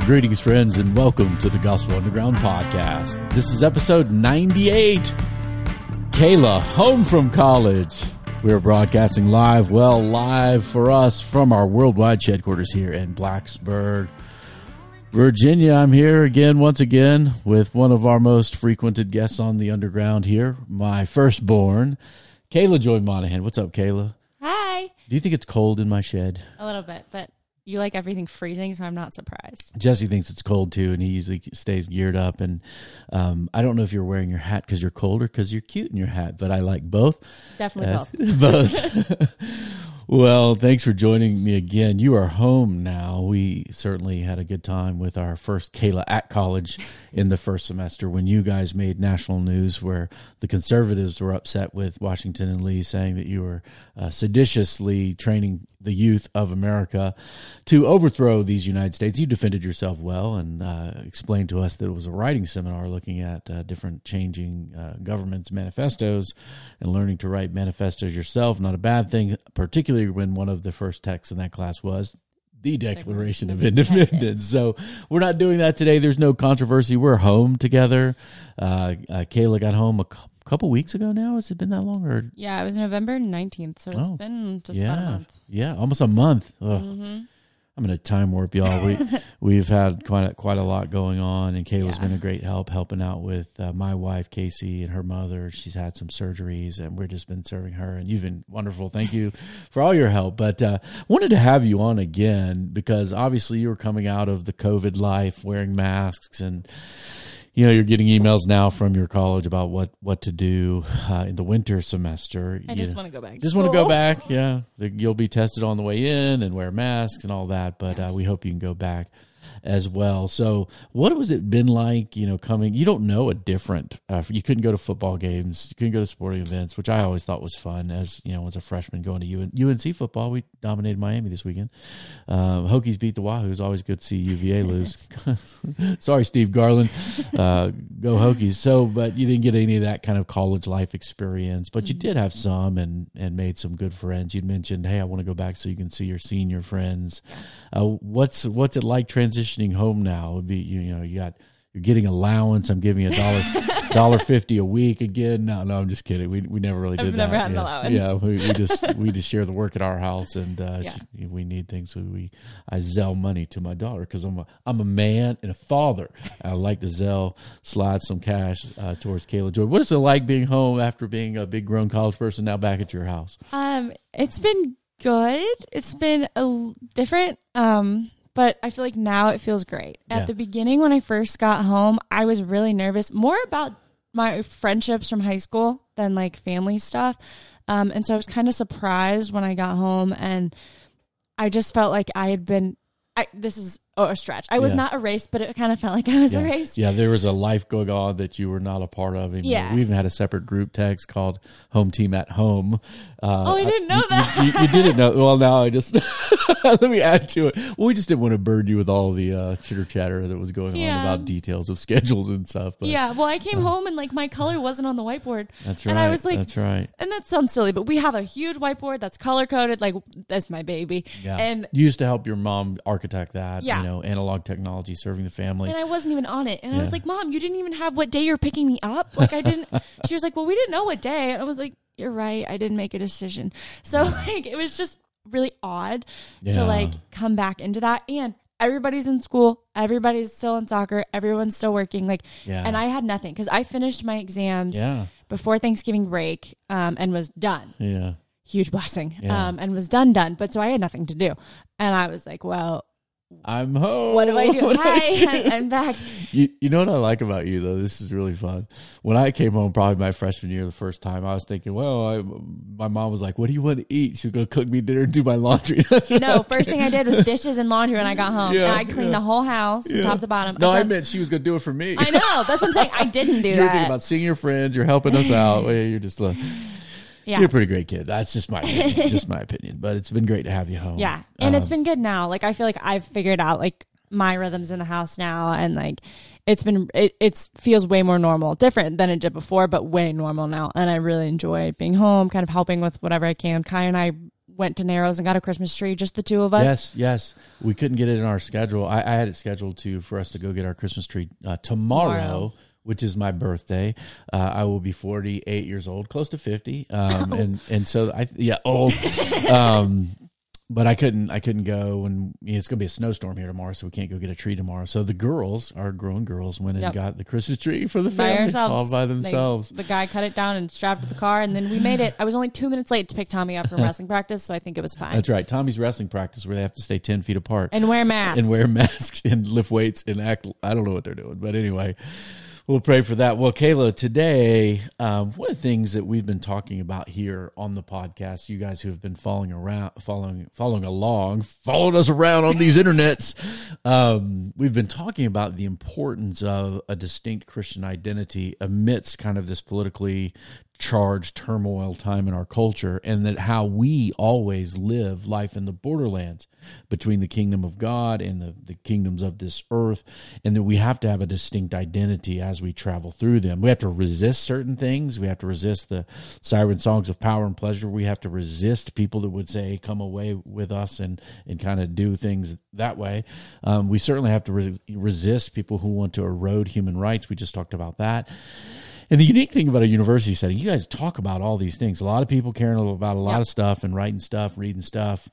Well, greetings, friends, and welcome to the Gospel Underground podcast. This is episode 98. Kayla, home from college. We're broadcasting live, well, live for us from our worldwide headquarters here in Blacksburg, Virginia. I'm here again, once again, with one of our most frequented guests on the underground here, my firstborn, Kayla Joy Monahan. What's up, Kayla? Hi. Do you think it's cold in my shed? A little bit, but you like everything freezing, so I'm not surprised. Jesse thinks it's cold too, and he usually stays geared up. And um, I don't know if you're wearing your hat because you're cold or because you're cute in your hat, but I like both. Definitely Uh, both. both. well, thanks for joining me again. You are home now. We certainly had a good time with our first Kayla at college in the first semester when you guys made national news where the conservatives were upset with Washington and Lee saying that you were uh, seditiously training the youth of America to overthrow these United States. You defended yourself well and uh, explained to us that it was a writing seminar looking at uh, different changing uh, governments' manifestos and learning to write manifestos yourself. Not a bad thing, particularly when one of the first texts in that class was the Declaration of Independence. So we're not doing that today. There's no controversy. We're home together. Uh, uh, Kayla got home a cou- couple weeks ago now. Has it been that long? Or Yeah, it was November 19th, so it's Oh, been just yeah, about a month. yeah, almost a month. I'm going to time warp, y'all. We we've had quite a, quite a lot going on, and Kayla's Yeah. been a great help helping out with uh, my wife Casey and her mother. She's had some surgeries, and we've just been serving her. And you've been wonderful. Thank you for all your help. But uh, wanted to have you on again because obviously you were coming out of the COVID life, wearing masks, and you know you're getting emails now from your college about what what to do uh, in the winter semester. I You- just want to go back. just want to go back. Yeah, you'll be tested on the way in and wear masks and all that. But uh, we hope you can go back as well. So, what was it been like? You know, coming. You don't know a different. Uh, you couldn't go to football games. You couldn't go to sporting events, which I always thought was fun. As you know, as a freshman going to UNC football, we dominated Miami this weekend. Um, Hokies beat the Wahoos. Always good to see UVA lose. Sorry, Steve Garland. Uh, go Hokies. So, but you didn't get any of that kind of college life experience, but you did have some and and made some good friends. You'd mentioned, hey, I want to go back so you can see your senior friends. Uh, what's what's it like transitioning home now? It'd be you, you know you got you're getting allowance. I'm giving you a dollar dollar fifty a week again. No, no, I'm just kidding. We we never really I've did never that. had an yeah. allowance. Yeah, we, we just we just share the work at our house, and uh, Yeah. she- we need things. So we I Zelle money to my daughter because I'm a I'm a man and a father. I like to Zelle slide some cash uh, towards Kayla Joy. What is it like being home after being a big grown college person now back at your house? Um, it's been good. It's been a different. Um, but I feel like now it feels great. Yeah. At the beginning, when I first got home, I was really nervous, more about my friendships from high school than like family stuff. Um, and so I was kind of surprised when I got home, and I just felt like I had been. I, this is oh, a stretch. I was Yeah. not erased, but it kind of felt like I was Yeah. erased. Yeah, there was a life going on that you were not a part of. And Yeah. we even had a separate group text called "Home Team at Home." Uh, Oh, I didn't know you- that. You, you, you didn't know. Well, now I just let me add to it. Well, we just didn't want to burden you with all the uh, chitter chatter that was going on about details of schedules and stuff. But Yeah, well, I came home and like my color wasn't on the whiteboard. that's right. And I was like, that's right. and that sounds silly, but we have a huge whiteboard that's color coded. Like that's my baby. Yeah. And you used to help your mom architect that. Yeah. You know, analog technology serving the family. and I wasn't even on it. And I was like, Mom, you didn't even have what day you're picking me up. Like I didn't. she was like, Well, we didn't know what day. And I was like, You're right. I didn't make a decision. So like it was just really odd Yeah. to like come back into that. And everybody's in school. Everybody's still in soccer. Everyone's still working. Like, Yeah. and I had nothing because I finished my exams yeah. before Thanksgiving break um, and was done. Yeah. huge blessing Yeah. um, and was done done but so i had nothing to do and i was like well I'm home. what do i do What do I hi do? I'm, back You, you know what I like about you though. This is really fun. When I came home, probably my freshman year, the first time, I was thinking, well, I, my mom was like, "What do you want to eat?" She was gonna cook me dinner and do my laundry. No first thing i did was dishes and laundry when i got home Yeah, and i cleaned yeah. the whole house from Yeah. top to bottom No, I've I meant she was gonna do it for me. I know that's what i'm saying i didn't do that. You're thinking about seeing your friends. You're helping us out. You're just a, yeah you're a pretty great kid. That's just my opinion, just my opinion. But it's been great to have you home. Yeah. And it's been good now. Like I feel like I've figured out like my rhythms in the house now and like it's been it it's feels way more normal. Different than it did before, but way normal now. And I really enjoy being home, kind of helping with whatever I can. Kai and I went to Narrows and got a Christmas tree, just the two of us. Yes, yes. We couldn't get it in our schedule. I, I had it scheduled to for us to go get our Christmas tree uh, tomorrow, Tomorrow. Which is my birthday. Uh, I will be forty eight years old, close to fifty, um, and and so I yeah old. um, but I couldn't I couldn't go and you know, it's gonna be a snowstorm here tomorrow, so we can't go get a tree tomorrow. So the girls, our grown girls, went and Yep. got the Christmas tree for the By family ourselves. all by They- themselves. the guy cut it down and strapped to the car, and then we made it. I was only two minutes late to pick Tommy up from wrestling practice, so I think it was fine. That's right. Tommy's wrestling practice where they have to stay ten feet apart. And wear masks. and wear masks and lift weights and act. I don't know what they're doing, but anyway, we'll pray for that. Well, Kayla, today, um, one of the things that we've been talking about here on the podcast, you guys who have been following around, following, following along, following us around on these internets, um, we've been talking about the importance of a distinct Christian identity amidst kind of this politically charged turmoil time in our culture and that how we always live life in the borderlands between the kingdom of God and the, the kingdoms of this earth and that we have to have a distinct identity as we travel through them. We have to resist certain things. We have to resist the siren songs of power and pleasure. We have to resist people that would say, come away with us and, and kind of do things that way. Um, we certainly have to re- resist people who want to erode human rights. We just talked about that. And the unique thing about a university setting, you guys talk about all these things. A lot of people caring about a lot Yep. of stuff and writing stuff, reading stuff.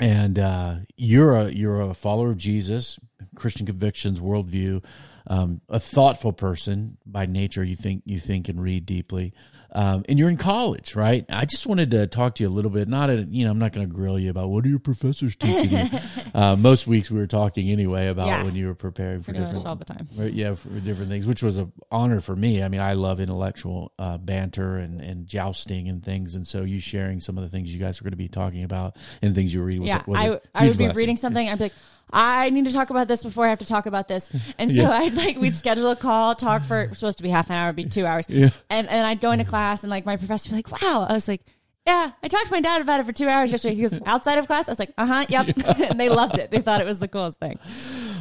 And uh, you're a you're a follower of Jesus, Christian convictions, worldview, um, a thoughtful person by nature. You think you think and read deeply, um, and you're in college, right? I just wanted to talk to you a little bit. Not a, you know, I'm not going to grill you about what are your professors teaching you. uh, most weeks we were talking anyway about Yeah. when you were preparing for Pretty different all the time. Yeah, for different things, which was an honor for me. I mean, I love intellectual uh, banter and, and jousting and things, and so you sharing some of the things you guys are going to be talking about and things you read. Was, yeah, was a I, I would be blessing. reading something. I'd be like, I need to talk about this before I have to talk about this. And so Yeah. I'd like, we'd schedule a call, talk for, it was supposed to be half an hour, be two hours. Yeah. And, and I'd go into class and like my professor would be like, wow. I was like, yeah, I talked to my dad about it for two hours yesterday. He goes, outside of class? I was like, uh huh, yep. and they loved it. They thought it was the coolest thing.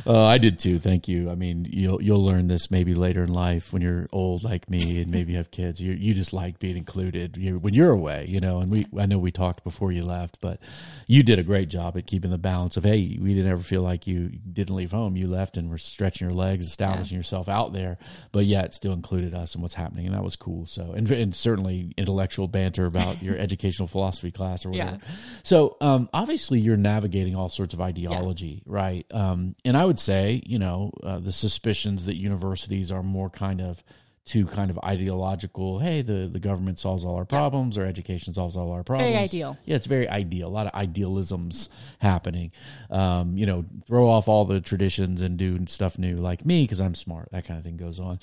Uh, I did too. Thank you. I mean, you'll you'll learn this maybe later in life when you're old like me and maybe you have kids. You you just like being included you, when you're away, you know. And we I know we talked before you left, but you did a great job at keeping the balance of hey, we didn't ever feel like you didn't leave home. You left and were stretching your legs, establishing yourself out there, but yet still included us and what's happening, and that was cool. So and and certainly intellectual banter about your educational philosophy class or whatever. Yeah. So um, obviously you're navigating all sorts of ideology, right? Um, and I would say, you know, uh, the suspicions that universities are more kind of to kind of ideological. Hey, the the government solves all our problems, or education solves all our problems. very ideal. Yeah, it's very ideal. A lot of idealisms happening. Um, you know, throw off all the traditions and do stuff new, like me, because I'm smart. That kind of thing goes on.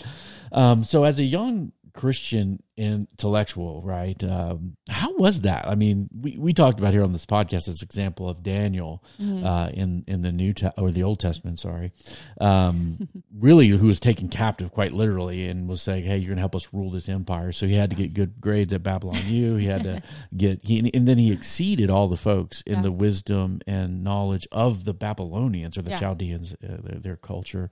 Um, so as a young Christian intellectual, right? Um, how was that? I mean, we, we talked about here on this podcast this example of Daniel uh, in in the New Te- or the Old Testament, sorry, um, really who was taken captive quite literally and was saying, "Hey, you're going to help us rule this empire." So he had to get good grades at Babylon U. He had to get he and then he exceeded all the folks in Yeah. the wisdom and knowledge of the Babylonians or the Yeah. Chaldeans, uh, their, their culture,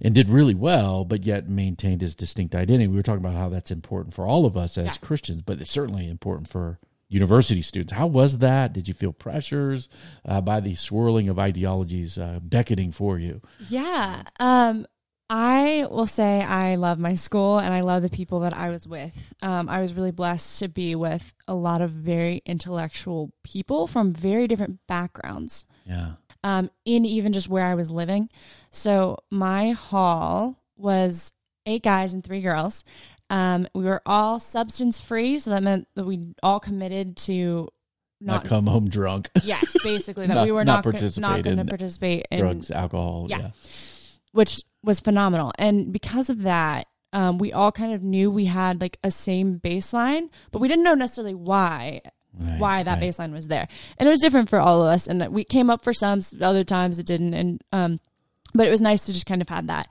and did really well, but yet maintained his distinct identity. We were talking about how that's important for all of us as Yeah. Christians, but it's certainly important for university students. How was that? Did you feel pressures uh, by the swirling of ideologies uh, beckoning for you? Yeah. Um, I will say I love my school and I love the people that I was with. Um, I was really blessed to be with a lot of very intellectual people from very different backgrounds, Yeah. um, in even just where I was living. So my hall was eight guys and three girls. Um, we were all substance free, so that meant that we all committed to Not, not, come home drunk. yes, basically that Not- we were not not, not going to participate in Drugs, alcohol. Yeah. Yeah. which was phenomenal. And because of that, um, we all kind of knew we had like a same baseline, but we didn't know necessarily why Right, why that right. baseline was there. And it was different for all of us. And we came up for some, other times it didn't. And um, but it was nice to just kind of have that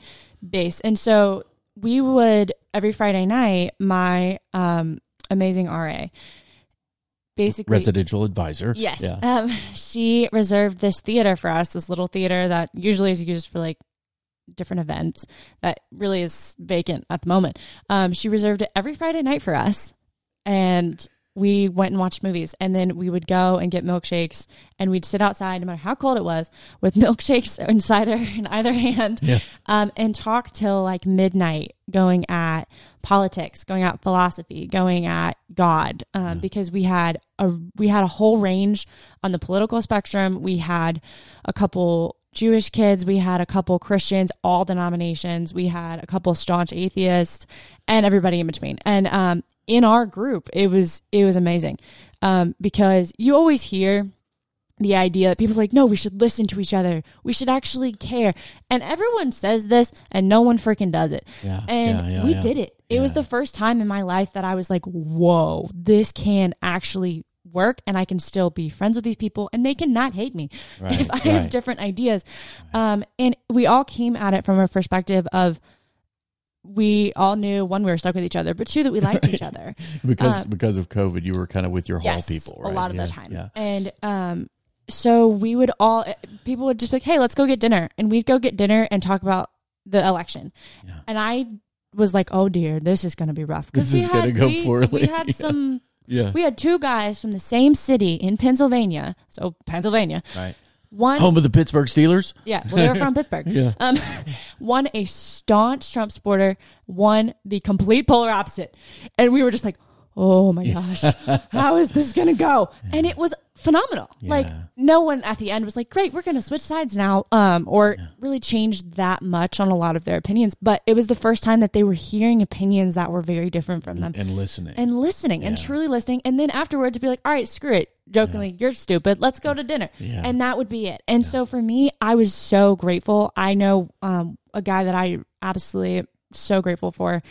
base. And so we would every Friday night, my um, amazing RA, basically Residential advisor. Yes. Yeah. Um, she reserved this theater for us, this little theater that usually is used for like different events that really is vacant at the moment. Um, she reserved it every Friday night for us. And we went and watched movies and then we would go and get milkshakes and we'd sit outside no matter how cold it was with milkshakes and cider in either hand Yeah. um, and talk till like midnight going at politics going at philosophy going at god um, because we had a we had a whole range on the political spectrum we had a couple Jewish kids, we had a couple Christians, all denominations, we had a couple staunch atheists, and everybody in between. And um, in our group, it was it was amazing. Um, because you always hear the idea that people are like, no, we should listen to each other, we should actually care, and everyone says this, and no one freaking does it. Yeah, and yeah, yeah, we did it. It was the first time in my life that I was like, whoa, this can actually work and I can still be friends with these people and they can not hate me. Right, if I have different ideas. Um, and we all came at it from a perspective of we all knew one, we were stuck with each other, but two, that we liked each other. because Uh, because of COVID, you were kind of with your hall yes, people, right? a lot of yeah, the time. Yeah. And um, so we would all people would just be like, "Hey, let's go get dinner," and we'd go get dinner and talk about the election. Yeah. And I was like, "Oh dear, this is going to be rough." This we is gonna had- go we- poorly. We had Yeah. some. Yeah. We had two guys from the same city in Pennsylvania. So Pennsylvania, Right. One Home of the Pittsburgh Steelers. yeah, well, they were from Pittsburgh. Yeah. Um, one a staunch Trump supporter, one the complete polar opposite, and we were just like, "Oh my gosh, how is this gonna go?" And it was phenomenal. Like no one at the end was like, "Great, we're gonna switch sides now," um, or really changed that much on a lot of their opinions. But it was the first time that they were hearing opinions that were very different from them. And listening. and listening and truly listening. And then afterward to be like all right screw it. Jokingly you're stupid. Let's go to dinner. Yeah. and that would be it. And so for me i was so grateful. I know um, a guy that i absolutely so grateful for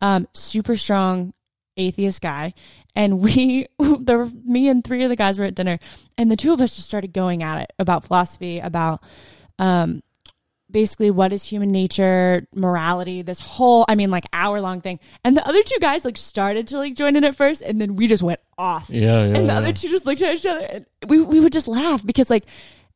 um, super strong atheist guy and we there were me and three of the guys were at dinner and the two of us just started going at it about philosophy about um basically what is human nature morality this whole i mean like hour long thing and the other two guys like started to like join in at first and then we just went off yeah, yeah. and the yeah. other two just looked at each other and we, we would just laugh because like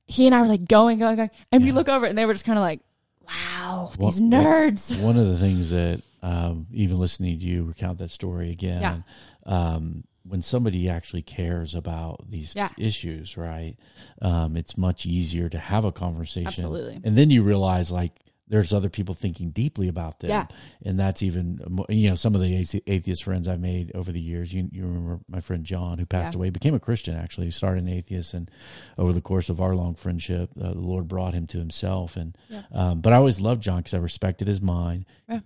he and i were like going going going and we look over and they were just kind of like wow these nerds One of the things that um, even listening to you recount that story again, Yeah. um, when somebody actually cares about these Yeah. issues, right? Um, it's much easier to have a conversation. Absolutely. And then you realize like there's other people thinking deeply about them. Yeah. And that's even, you know, some of the atheist friends I've made over the years. You, you remember my friend John, who passed Yeah. away, became a Christian actually, He started an atheist. And over the course of our long friendship, uh, the Lord brought him to himself. And, Yeah. um, but I always loved John because I respected his mind.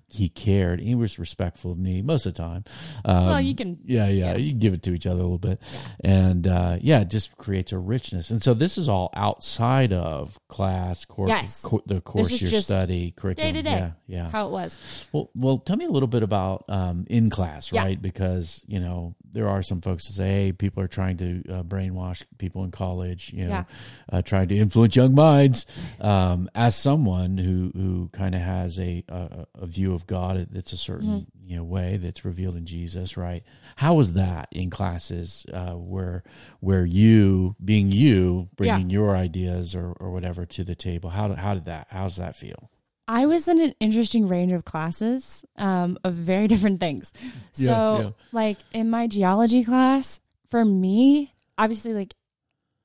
He cared. He was respectful of me most of the time. Um, well you can yeah, yeah, You can give it to each other a little bit. And uh, yeah, it just creates a richness. And so this is all outside of class, course, Yes. co- the course you're just study, curriculum. day-to-day. Yeah, yeah. how it was Well, well, tell me a little bit about um, in class, Yeah. right? Because you know there are some folks that say, "Hey, people are trying to uh, brainwash people in college," you know, Yeah. uh, trying to influence young minds. Um, as someone who who kind of has a, a a view of God that's a certain Mm-hmm. you know way that's revealed in Jesus, right? How was that in classes uh, where where you being you bringing your ideas or, or whatever to the table? How did, how did that? How's that feel? I was in an interesting range of classes um, of very different things. So, yeah. like in my geology class, for me, obviously, like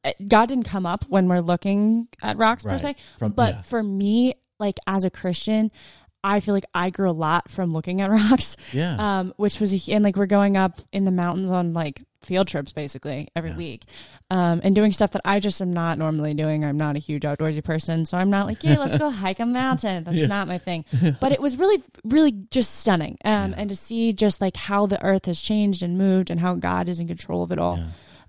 uh, God didn't come up when we're looking at rocks per se, From- but yeah. for me, like as a Christian, I feel like I grew a lot from looking at rocks. Yeah. Um, which was and like we're going up in the mountains on like field trips basically every Yeah. week, um, and doing stuff that I just am not normally doing. I'm not a huge outdoorsy person, so I'm not like, yeah, let's go hike a mountain. That's Yeah. not my thing. But it was really, really just stunning, um, and to see just like how the earth has changed and moved, and how God is in control of it all.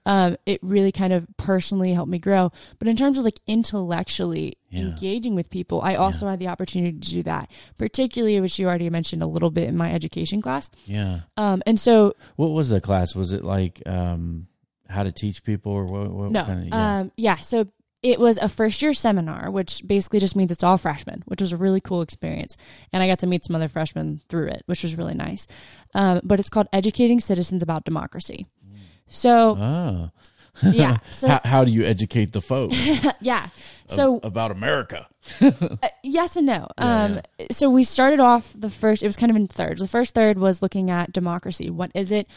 Yeah. Um, it really kind of personally helped me grow. But in terms of like intellectually Yeah. engaging with people, I also had the opportunity to do that, particularly which you already mentioned a little bit in my education class. Yeah. Um, and so What was the class? Was it like um, how to teach people or what? what no, kind of, yeah. um, yeah. So it was a first year seminar, which basically just means it's all freshmen, which was a really cool experience. And I got to meet some other freshmen through it, which was really nice. Um, but it's called Educating Citizens About Democracy. So ah. yeah, so how, how do you educate the folk yeah, so about America? Uh, yes and no. Yeah, um, So we started off the first, it was kind of in thirds. The first third was looking at democracy. What is it?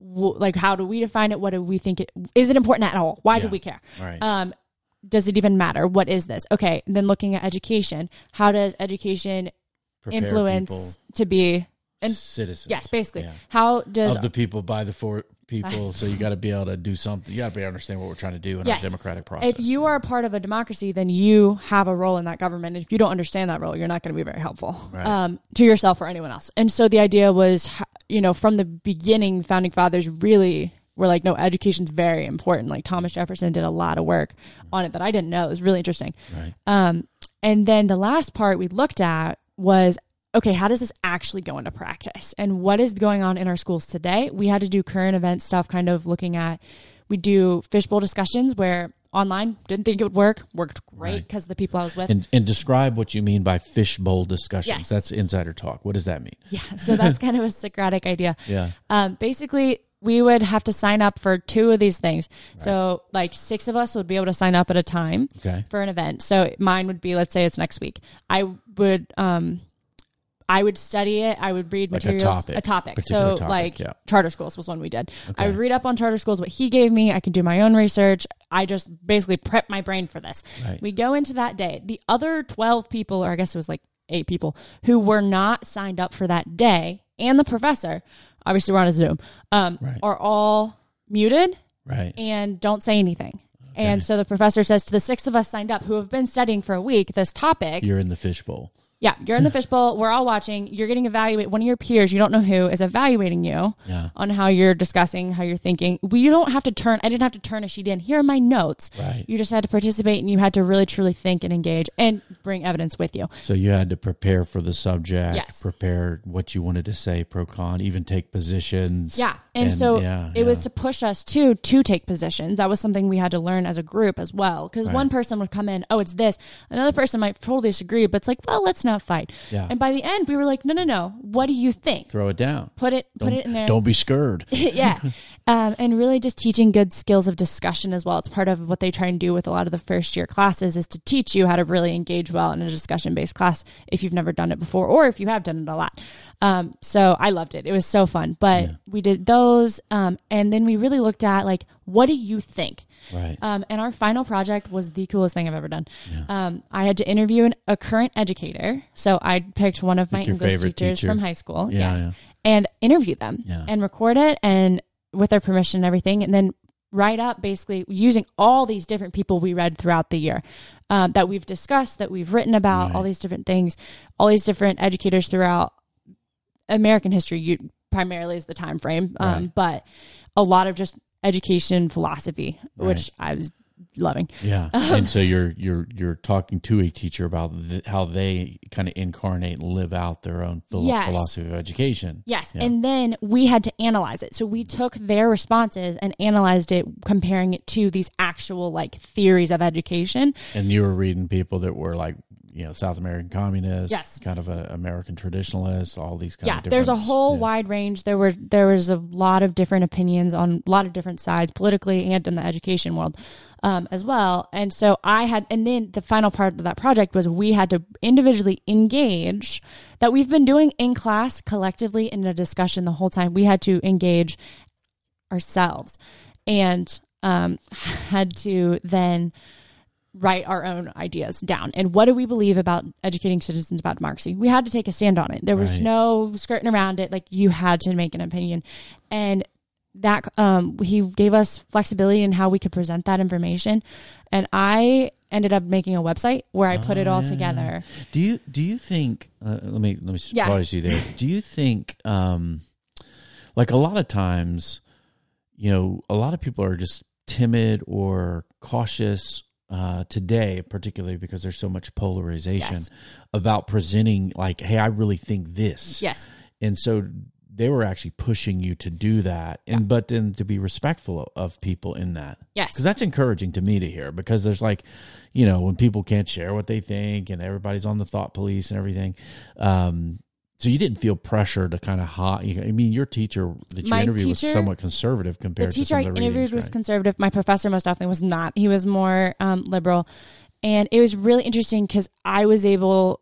w- like how do we define it? What do we think it is it important at all? Why do we care? Right. Um, does it even matter? What is this? Okay, then looking at education, how does education Prepare influence to be and- citizens. yes, basically. Yeah. How does of the people by the for people. so you got to be able to do something. You got to be able to understand what we're trying to do in Yes. our democratic process. if you are a part of a democracy, then you have a role in that government. And if you don't understand that role, you're not going to be very helpful Right. um, to yourself or anyone else. And so the idea was, you know, from the beginning, founding fathers really were like, no, education's very important. Like Thomas Jefferson did a lot of work on it that I didn't know. It was really interesting. right. Um, and then the last part we looked at was okay, how does this actually go into practice? And what is going on in our schools today? We had to do current event stuff, kind of looking at, we do fishbowl discussions where online didn't think it would work, worked great Right. because the people I was with. And, and describe what you mean by fishbowl discussions. Yes. That's insider talk. What does that mean? yeah. So that's kind of a Socratic idea. Yeah. Um, basically, we would have to sign up for two of these things. So, like, six of us would be able to sign up at a time. Okay. for an event. So mine would be, let's say it's next week. I would, um, I would study it. I would read Like a materials, topic. a topic. So topic, like yeah. charter schools was one we did. I would read up on charter schools, what he gave me. I could do my own research. I just basically prep my brain for this. Right. We go into that day. The other 12 people, or I guess it was like eight people who were not signed up for that day and the professor, obviously we're on a Zoom, um, Right. are all muted Right. and don't say anything. And so the professor says to the six of us signed up who have been studying for a week this topic, You're in the fishbowl. Yeah, you're in the fishbowl. We're all watching. You're getting evaluated. One of your peers, you don't know who, is evaluating you Yeah. on how you're discussing, how you're thinking. We you don't have to turn. I didn't have to turn a sheet in. Here are my notes. Right. You just had to participate, and you had to really truly think and engage, and bring evidence with you. So you had to prepare for the subject, Yes. prepare what you wanted to say pro con, even take positions. Yeah. And, so yeah, it was to push us too to take positions. That was something we had to learn as a group as well. Because one person would come in, oh, it's this. Another person might totally disagree, but it's like, well, let's not fight. Yeah. And by the end, we were like, no, no, no. What do you think? throw it down. Put it, put Don't- it in there. Don't be scared. yeah. Um, and really just teaching good skills of discussion as well. It's part of what they try and do with a lot of the first year classes is to teach you how to really engage well in a discussion based class if you've never done it before or if you have done it a lot. Um, so I loved it. It was so fun. But we did those. Um, and then we really looked at like, what do you think? Right. Um, and our final project was the coolest thing I've ever done. Um, I had to interview an, a current educator. So I picked one of my your English teachers teacher. from high school. Yeah, yes. yeah. And interview them Yeah. and record it and with their permission and everything. And then write up basically using all these different people we read throughout the year um, that we've discussed, that we've written about, all these different things, all these different educators throughout American history. You primarily is the time frame, um, Right. but a lot of just education philosophy, which I was loving. Yeah, Um, and so you're you're you're talking to a teacher about th- how they kind of incarnate and live out their own philo- Yes. philosophy of education. Yes. Yeah. And then we had to analyze it. So we took their responses and analyzed it, comparing it to these actual like theories of education. And you were reading people that were like you know South American communists, Yes. kind of a American traditionalists, all these kind yeah, of Yeah, there's a whole yeah. wide range. There were there was a lot of different opinions on a lot of different sides, politically and in the education world um, as well. And so I had, and then the final part of that project was we had to individually engage that we've been doing in class collectively in a discussion the whole time. We had to engage ourselves and um, had to then write our own ideas down. And what do we believe about educating citizens about democracy? We had to take a stand on it. There was Right. no skirting around it. Like you had to make an opinion. And that um he gave us flexibility in how we could present that information. And I ended up making a website where I put Oh, it all yeah. together. Do you do you think? Uh, let me let me Yeah. pause you there. Do you think, um, like a lot of times, you know, a lot of people are just timid or cautious uh, today, particularly because there's so much polarization Yes. about presenting. Like, hey, I really think this. Yes. and so they were actually pushing you to do that and but then to be respectful of, of people in that Yes. because that's encouraging to me to hear because there's like you know when people can't share what they think and everybody's on the thought police and everything um so you didn't feel pressure to kind of hot i mean your teacher that you My interviewed was somewhat conservative compared to the teacher some I interviewed readings, was right? conservative. My professor most often was not. He was more um, liberal, and it was really interesting because I was able.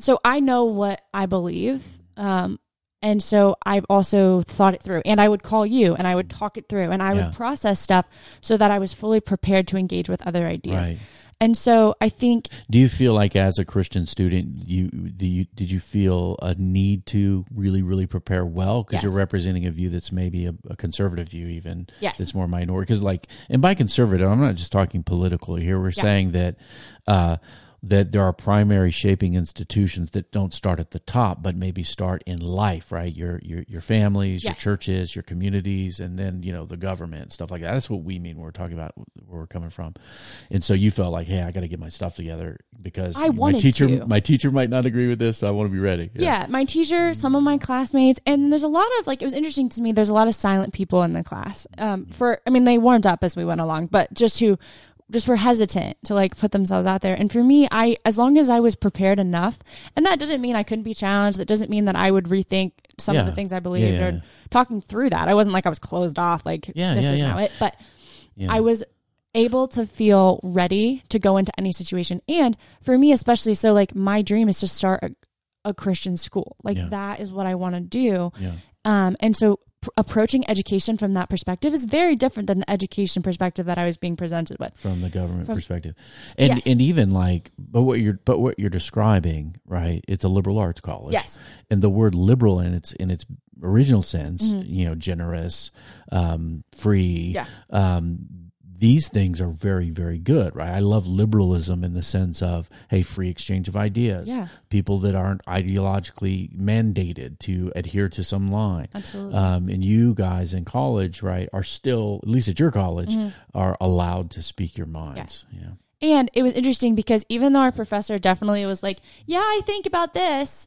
So I know what I believe, um, And so I've also thought it through and I would call you and I would talk it through and I Yeah. would process stuff so that I was fully prepared to engage with other ideas. Right. And so I think Do you feel like, as a Christian student, you, do you did you feel a need to really, really prepare well because Yes. you're representing a view that's maybe a, a conservative view, even Yes. that's more minority? Because, like, and by conservative, I'm not just talking political here. We're saying that uh, that there are primary shaping institutions that don't start at the top, but maybe start in life, right? Your your your families, your churches, your communities, and then you know the government stuff like that. That's what we mean when we're talking about where we're coming from. And so you felt like, hey, I got to get my stuff together because I my teacher to. my teacher might not agree with this, so I want to be ready. Yeah, my teacher, some of my classmates, and there's a lot of like it was interesting to me. There's a lot of silent people in the class. Um, for I mean, they warmed up as we went along, but just who just were hesitant to like put themselves out there. And for me, I as long as I was prepared enough, and that doesn't mean I couldn't be challenged. That doesn't mean that I would rethink some of the things I believed yeah, or talking through that. I wasn't like I was closed off. Like Yeah, this yeah, is yeah. how it. But Yeah. I was able to feel ready to go into any situation. And for me, especially, so like my dream is to start a, a Christian school. Like Yeah. that is what I want to do. yeah. Um, and so pr- approaching education from that perspective is very different than the education perspective that I was being presented with. from the government From- perspective and Yes. and even like but what you're but what you're describing right it's a liberal arts college Yes. and the word liberal in its in its original sense Mhm. you know generous um free Yeah. um these things are very very good right i love liberalism in the sense of hey free exchange of ideas Yeah. people that aren't ideologically mandated to adhere to some line Absolutely. um, and you guys in college, right, are still at least at your college are allowed to speak your minds. Mm-hmm. Yes. Yeah, And it was interesting because even though our professor definitely was like, "Yeah, I think about this,"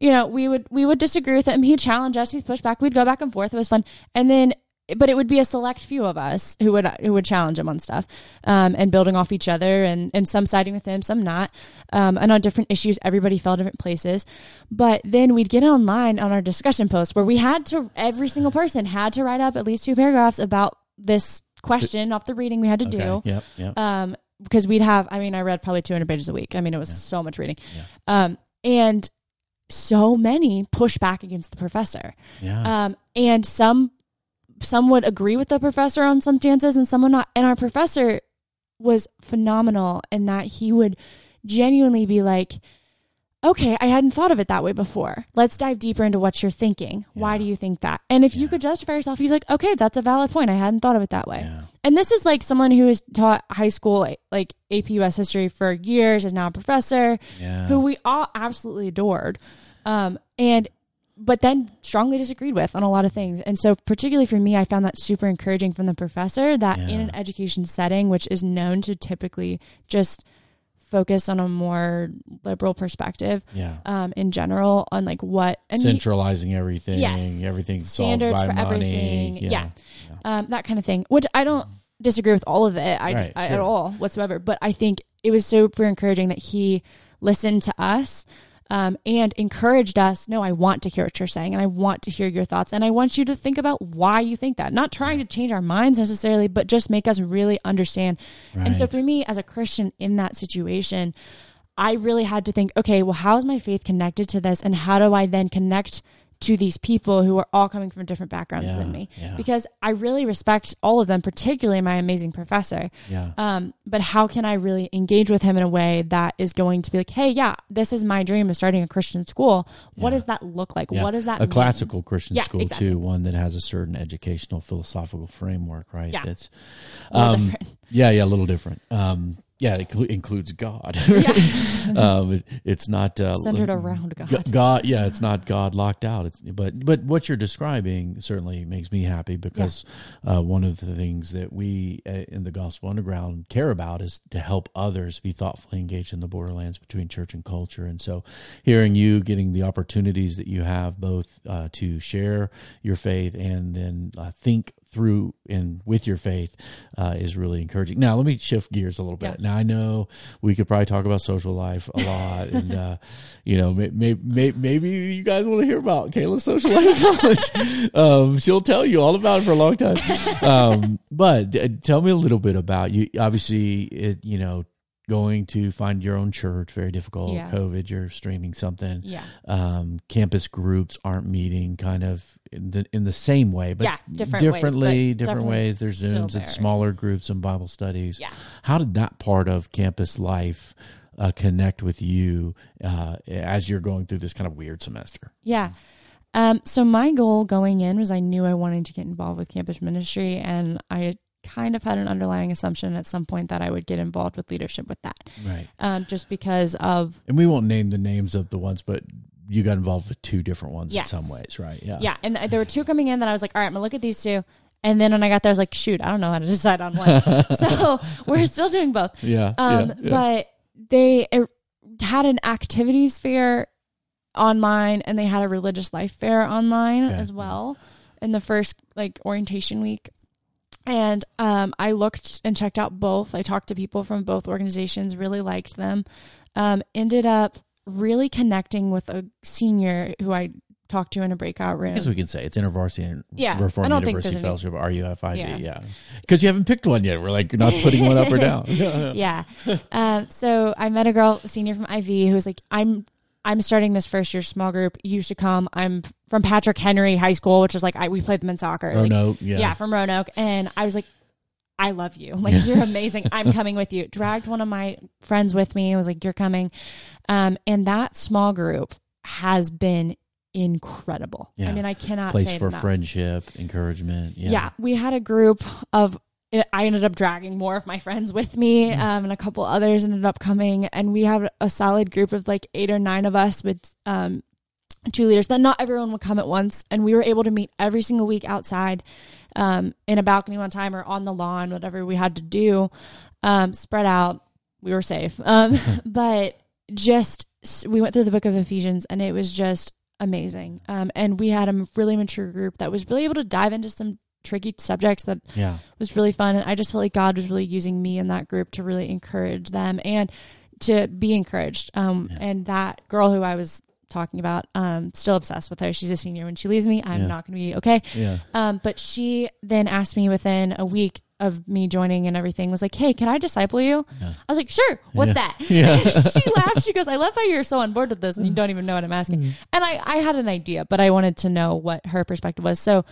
you know, we would we would disagree with him. He'd challenge us. He'd push back. We'd go back and forth. It was fun. And then, but it would be a select few of us who would who would challenge him on stuff, um, and building off each other, and and some siding with him, some not, um, and on different issues. Everybody fell different places. But then we'd get online on our discussion post where we had to every single person had to write up at least two paragraphs about this question off the reading we had to do okay. Yep. Yep. um because we'd have i mean i read probably 200 pages a week i mean it was so much reading um and so many push back against the professor yeah. um and some some would agree with the professor on some stances and some would not and our professor was phenomenal in that he would genuinely be like okay i hadn't thought of it that way before. Let's dive deeper into what you're thinking. Why do you think that? And if you could justify yourself he's like okay that's a valid point. I hadn't thought of it that way. Yeah. and this is like someone who has taught high school like AP US history for years is now a professor Yeah. who we all absolutely adored. Um and but then strongly disagreed with on a lot of things. And so particularly for me I found that super encouraging from the professor that in an education setting which is known to typically just focus on a more liberal perspective yeah. um in general on like what and he- Centralizing everything. Yes. Everything's Standards for money. everything. Yeah. Yeah. um, that kind of thing, which I don't disagree with all of it I, Right, I- sure. at all whatsoever. But I think it was super encouraging that he listened to us um, and encouraged us. No, I want to hear what you're saying, and I want to hear your thoughts, and I want you to think about why you think that. Not trying to change our minds necessarily, but just make us really understand. And so for me, as a Christian in that situation, I really had to think, okay, well, how is my faith connected to this? And how do I then connect to these people who are all coming from different backgrounds Yeah, than me? yeah. Because I really respect all of them, particularly my amazing professor. Yeah. Um, but how can I really engage with him in a way that is going to be like, hey, yeah, this is my dream of starting a Christian school. What does that look like? What does that a mean? classical Christian school exactly. too, one that has a certain educational philosophical framework, right? Yeah. That's um, yeah, yeah, a little different. Um, yeah, it includes God. Yeah. um, it, it's not uh, Centered around God. God, yeah, it's not God locked out. It's but but what you're describing certainly makes me happy because uh, one of the things that we uh, in the Gospel Underground care about is to help others be thoughtfully engaged in the borderlands between church and culture. And so, hearing you getting the opportunities that you have both uh, to share your faith and then uh, think through and with your faith uh, is really encouraging. Now, let me shift gears a little bit. Yeah. Now, I know we could probably talk about social life a lot, and uh, you know, may, may, may, maybe you guys want to hear about Kayla's social life um, she'll tell you all about it for a long time. Um, but uh, tell me a little bit about you. Obviously, it you know. Going to find your own church very difficult. Yeah. COVID, you're streaming something. Yeah. Um, campus groups aren't meeting kind of in the in the same way, but Yeah, different ways, differently, but different ways. There's Zooms and smaller groups and Bible studies. Yeah. How did that part of campus life uh, connect with you uh, as you're going through this kind of weird semester? Yeah. Um, so my goal going in was I knew I wanted to get involved with campus ministry and I kind of had an underlying assumption at some point that I would get involved with leadership with that. Right. Um, just because of And we won't name the names of the ones, but you got involved with two different ones Yes. in some ways, right? Yeah. yeah, and there were two coming in that I was like, all right, I'm gonna look at these two. And then when I got there, I was like, shoot, I don't know how to decide on one. so we're still doing both. Yeah. Um, yeah, yeah. but they had an activities fair online and they had a religious life fair online Okay. as well in the first like orientation week. And um, I looked and checked out both. I talked to people from both organizations, really liked them. Um, ended up really connecting with a senior who I talked to in a breakout room. I guess we can say it's InterVarsity and Yeah, Reformed I don't think University any- Fellowship, RUFID. Yeah. Yeah. Because you haven't picked one yet. We're like, you're not putting one up or down. yeah. Um, so I met a girl, a senior from IV, who was like, "I'm, I'm starting this first year small group. You should come. I'm from Patrick Henry High School, which is like I, we played them in soccer. Oh, Like, no. Yeah. yeah. from Roanoke. And I was like, I love you. Like you're amazing. I'm coming with you. Dragged one of my friends with me. and was like, you're coming. Um, and that small group has been incredible. I mean, I cannot Place say for enough. friendship, encouragement. Yeah. Yeah. we had a group of. I ended up dragging more of my friends with me, Mm-hmm. um, and a couple others ended up coming, and we have a solid group of like eight or nine of us with um, two leaders. That not everyone would come at once, and we were able to meet every single week outside, um, in a balcony one time or on the lawn, whatever we had to do, um, spread out. We were safe, um, but just we went through the book of Ephesians, and it was just amazing. Um, and we had a really mature group that was really able to dive into some tricky subjects that Yeah. was really fun. And I just felt like God was really using me in that group to really encourage them and to be encouraged. Um, Yeah. And that girl who I was talking about, um, still obsessed with her. She's a senior. When she leaves me, I'm Yeah. not going to be okay. Yeah. Um, but she then asked me within a week of me joining and everything was like, Hey, can I disciple you? Yeah. I was like, sure. What's Yeah. that? Yeah. she laughed. She goes, I love how you're so on board with this and you don't even know what I'm asking. Mm. And I, I had an idea, but I wanted to know what her perspective was. So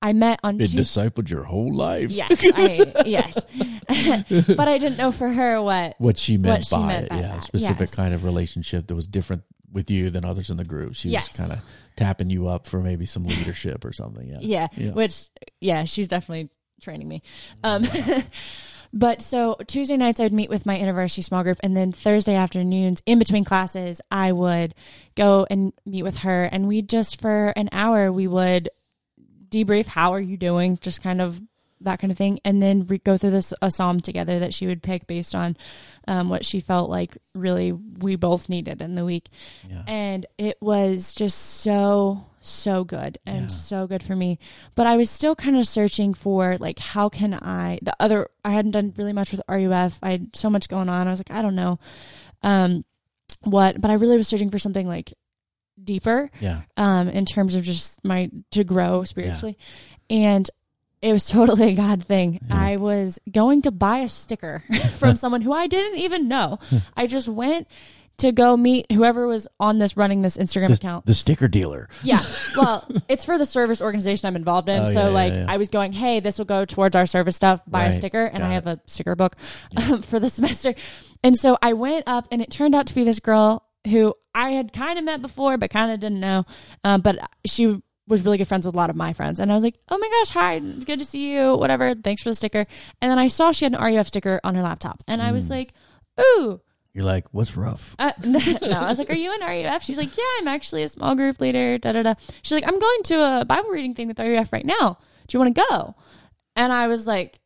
I met on Been two discipled your whole life. Yes, I yes, but I didn't know for her what. What she meant What she by meant it. by yeah. that, specific yes. kind of relationship that was different with you than others in the group. She Yes. was kind of tapping you up for maybe some leadership or something. Yeah. Yeah, Yeah. which yeah, she's definitely training me. Um, but so Tuesday nights I would meet with my university small group, and then Thursday afternoons in between classes I would go and meet with her, and we just for an hour we would debrief. How are you doing? Just kind of that kind of thing, and then re- go through this a psalm together that she would pick based on um, what she felt like really we both needed in the week. Yeah. and it was just so so good and Yeah. so good for me but i was still kind of searching for like how can i the other i hadn't done really much with ruf i had so much going on i was like i don't know um what but i really was searching for something like deeper Yeah. um in terms of just my to grow spiritually and it was totally a god thing Yeah. i was going to buy a sticker from someone who i didn't even know i just went to go meet whoever was on this running this instagram The, account the sticker dealer. yeah. Well, it's for the service organization I'm involved in. Oh, so yeah, yeah, like yeah. I was going, hey, this will go towards our service stuff, buy Right. a sticker. And Got I have a sticker book um, for the semester. And so I went up and it turned out to be this girl who I had kind of met before, but kind of didn't know. Um, but she was really good friends with a lot of my friends. And I was like, oh my gosh, hi, it's good to see you, whatever. Thanks for the sticker. And then I saw she had an RUF sticker on her laptop. And I Mm. was like, ooh, You're like, what's rough? uh, no, I was like, "Are you in RUF?" She's like, "Yeah, I'm actually a small group leader." Da da da. She's like, "I'm going to a Bible reading thing with RUF right now. Do you want to go?" And I was like,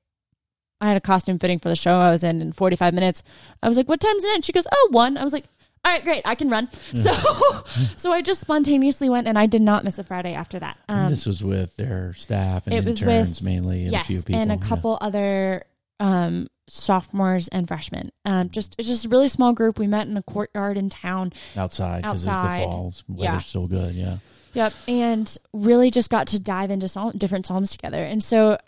I had a costume fitting for the show I was in in 45 minutes. I was like, "What time's it?" And she goes, "Oh, one." I was like, "All right, great, I can run." So, so I just spontaneously went, and I did not miss a Friday after that. Um, this was with their staff and it was interns with- mainly, and yes, a few people, and a Yeah. couple other um, sophomores and freshmen. Um, just it's just a really small group. We met in a courtyard in town. outside because it's the fall. Weather's Yeah. still good. Yeah. Yep, and really just got to dive into psalm, different psalms together. And so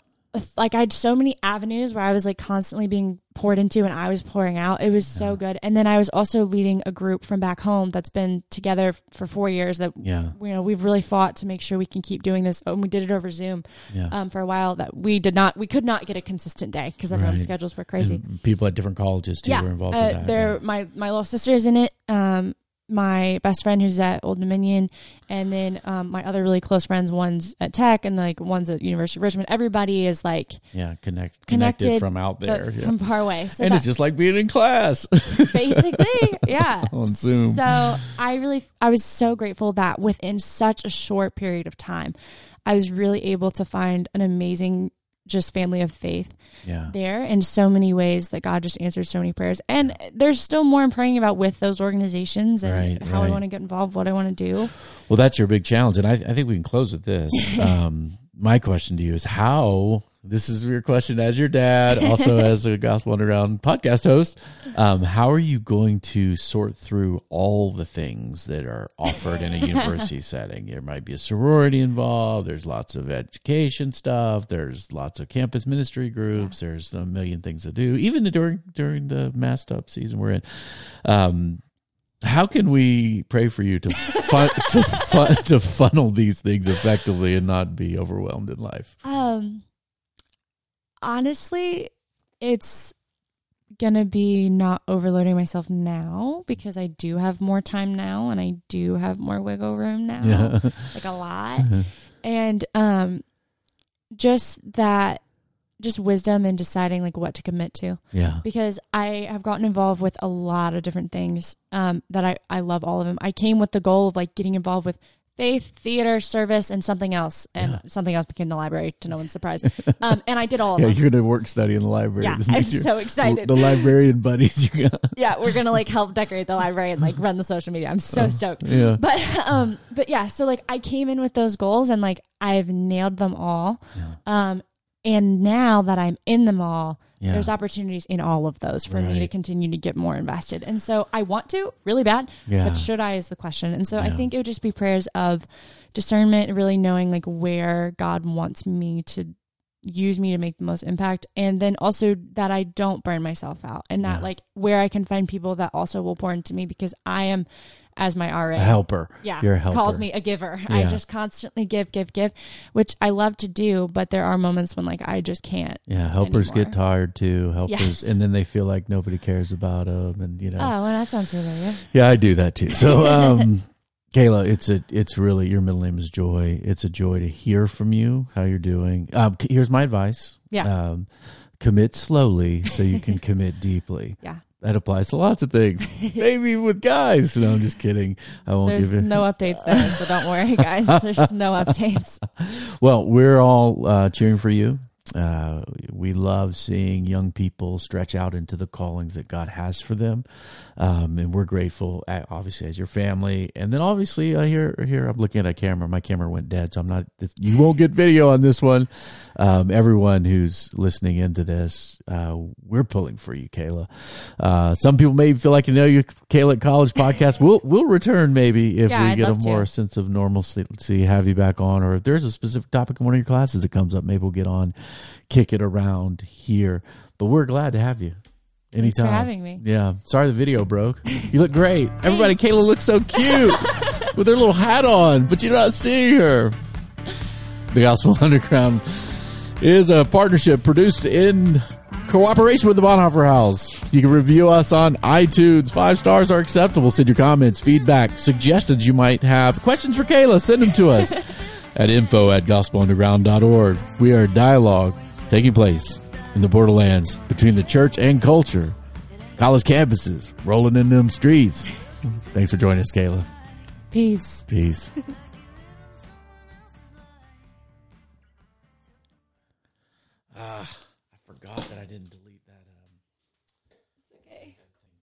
like I had so many avenues where I was like constantly being poured into and I was pouring out. It was so good. And then I was also leading a group from back home that's been together for four years that Yeah. you know we've really fought to make sure we can keep doing this and we did it over zoom Yeah. um, for a while that we did not we could not get a consistent day because everyone's Right. schedules were crazy And people at different colleges too yeah were involved uh, with that. they're my my little sister's in it um my best friend who's at Old Dominion, and then um, my other really close friends. One's at Tech, and like one's at University of Richmond. Everybody is like yeah, connect connected, connected, from out there. yeah. from far away. So and that, it's just like being in class basically yeah on Zoom. so i really i was so grateful that within such a short period of time i was really able to find an amazing just family of faith yeah. there in so many ways that god just answered so many prayers and there's still more i'm praying about with those organizations and Right, how right. i want to get involved what i want to do Well, that's your big challenge, and I, I think we can close with this. Um, my question to you is how. This is your question as your dad, also as a Gospel Underground podcast host. Um, how are you going to sort through all the things that are offered in a university setting? There might be a sorority involved. There's lots of education stuff. There's lots of campus ministry groups. There's a million things to do, even during during the masked up season we're in. Um, how can we pray for you to fun, to fun, to funnel these things effectively and not be overwhelmed in life? um honestly it's gonna be not overloading myself now because i do have more time now and i do have more wiggle room now Yeah, like a lot and um just that just wisdom in deciding like what to commit to yeah, because i have gotten involved with a lot of different things um that i i love all of them i came with the goal of like getting involved with faith theater service and something else and Yeah. something else became the library to no one's surprise um and i did all of yeah. them You're gonna work study in the library. yeah i'm year. so excited the librarian buddies you got. yeah we're gonna like help decorate the library and like run the social media i'm so stoked Yeah, but um but yeah so like i came in with those goals and like i've nailed them all um and now that i'm in them all yeah. there's opportunities in all of those for me to continue to get more invested and so i want to really bad Yeah. but should i is the question and so i think it would just be prayers of discernment really knowing like where god wants me to use me to make the most impact and then also that i don't burn myself out and that Yeah. like where i can find people that also will pour into me because i am as my RA a helper. yeah, you're helper. calls me a giver. I just constantly give, give, give, which I love to do, but there are moments when like I just can't. Yeah, helpers anymore. get tired too. Helpers, Yes. and then they feel like nobody cares about them, and you know. Oh, well, that sounds familiar. Yeah, I do that too. So, um, Kayla, it's a, it's really your middle name is Joy. It's a joy to hear from you, how you're doing. Um, here's my advice. Yeah. Um, commit slowly so you can commit deeply. Yeah. That applies to lots of things. Maybe with guys. No, I'm just kidding. I won't There's give it. no updates there, so don't worry, guys. There's no updates. Well, we're all uh, cheering for you. Uh, we love seeing young people stretch out into the callings that God has for them, um, and we're grateful, obviously, as your family. And then, obviously, uh, here, here, I'm looking at a camera. My camera went dead, so I'm not. You won't get video on this one. Um, everyone who's listening into this, uh, we're pulling for you, Kayla. Uh, some people may feel like you know you, Kayla at College Podcast. We'll we'll return maybe if Yeah, we I'd get a love to. more sense of normalcy, have you back on, or if there's a specific topic in one of your classes that comes up, maybe we'll get on, kick it around here. But we're glad to have you. Thanks Anytime. for having me. Yeah. Sorry the video broke. You look great. Everybody, Kayla looks so cute with her little hat on, but you're not seeing her. The Gospel Underground is a partnership produced in cooperation with the Bonhoeffer House. You can review us on iTunes. Five stars are acceptable. Send your comments, feedback, suggestions you might have. Questions for Kayla, send them to us at info at gospelunderground.org. We are dialogue taking place in the borderlands between the church and culture. College campuses rolling in them streets. Thanks for joining us, Kayla. Peace. Peace.